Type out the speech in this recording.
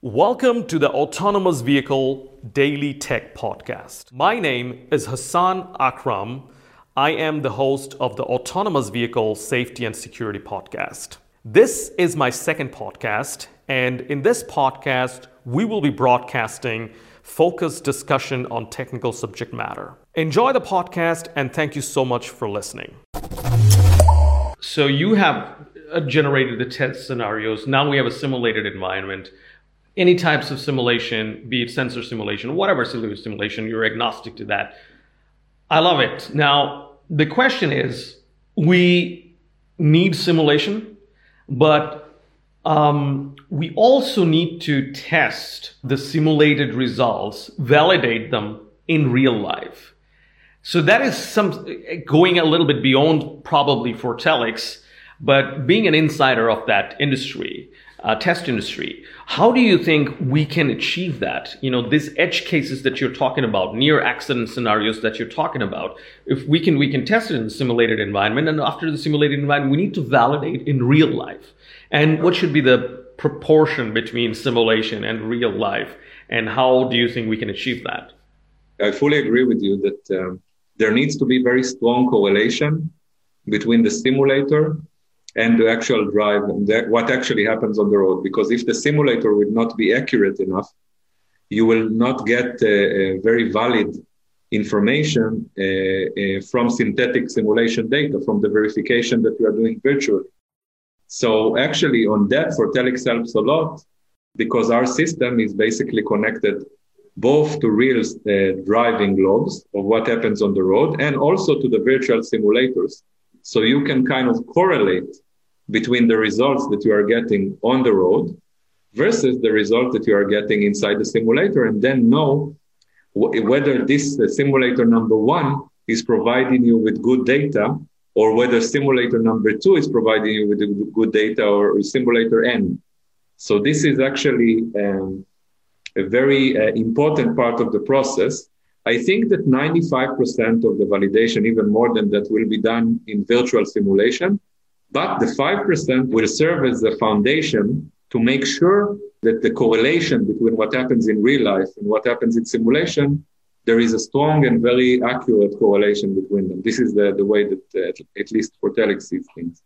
Welcome to the Autonomous Vehicle Daily Tech Podcast. My name is Hassan Akram. I am the host of the Autonomous Vehicle Safety and Security Podcast. This is my second podcast, and in this podcast, we will be broadcasting focused discussion on technical subject matter. Enjoy the podcast, and thank you so much for listening. So, you have generated the test scenarios. Now we have a simulated environment any types of simulation, be it sensor simulation, whatever simulation, you're agnostic to that. I love it. Now, the question is we need simulation, but um, we also need to test the simulated results, validate them in real life. So that is some going a little bit beyond probably Foretellix, but being an insider of that industry, uh, test industry. How do you think we can achieve that? You know, these edge cases that you're talking about, near accident scenarios that you're talking about, if we can, we can test it in the simulated environment. And after the simulated environment, we need to validate in real life. And what should be the proportion between simulation and real life? And how do you think we can achieve that? I fully agree with you that um, there needs to be very strong correlation between the simulator and the actual drive and that, what actually happens on the road. Because if the simulator would not be accurate enough, you will not get a very valid information uh, uh, from synthetic simulation data, from the verification that you are doing virtually. So actually on that, Foretellix helps a lot because our system is basically connected both to real uh, driving logs of what happens on the road and also to the virtual simulators so you can kind of correlate between the results that you are getting on the road versus the result that you are getting inside the simulator and then know w- whether this uh, simulator number one is providing you with good data or whether simulator number two is providing you with good data or, simulator N. So this is actually um, a very uh, important part of the process I think that 95% of the validation, even more than that, will be done in virtual simulation. But the 5% will serve as the foundation to make sure that the correlation between what happens in real life and what happens in simulation, there is a strong and very accurate correlation between them. This is the, the way that, uh, at least for sees things.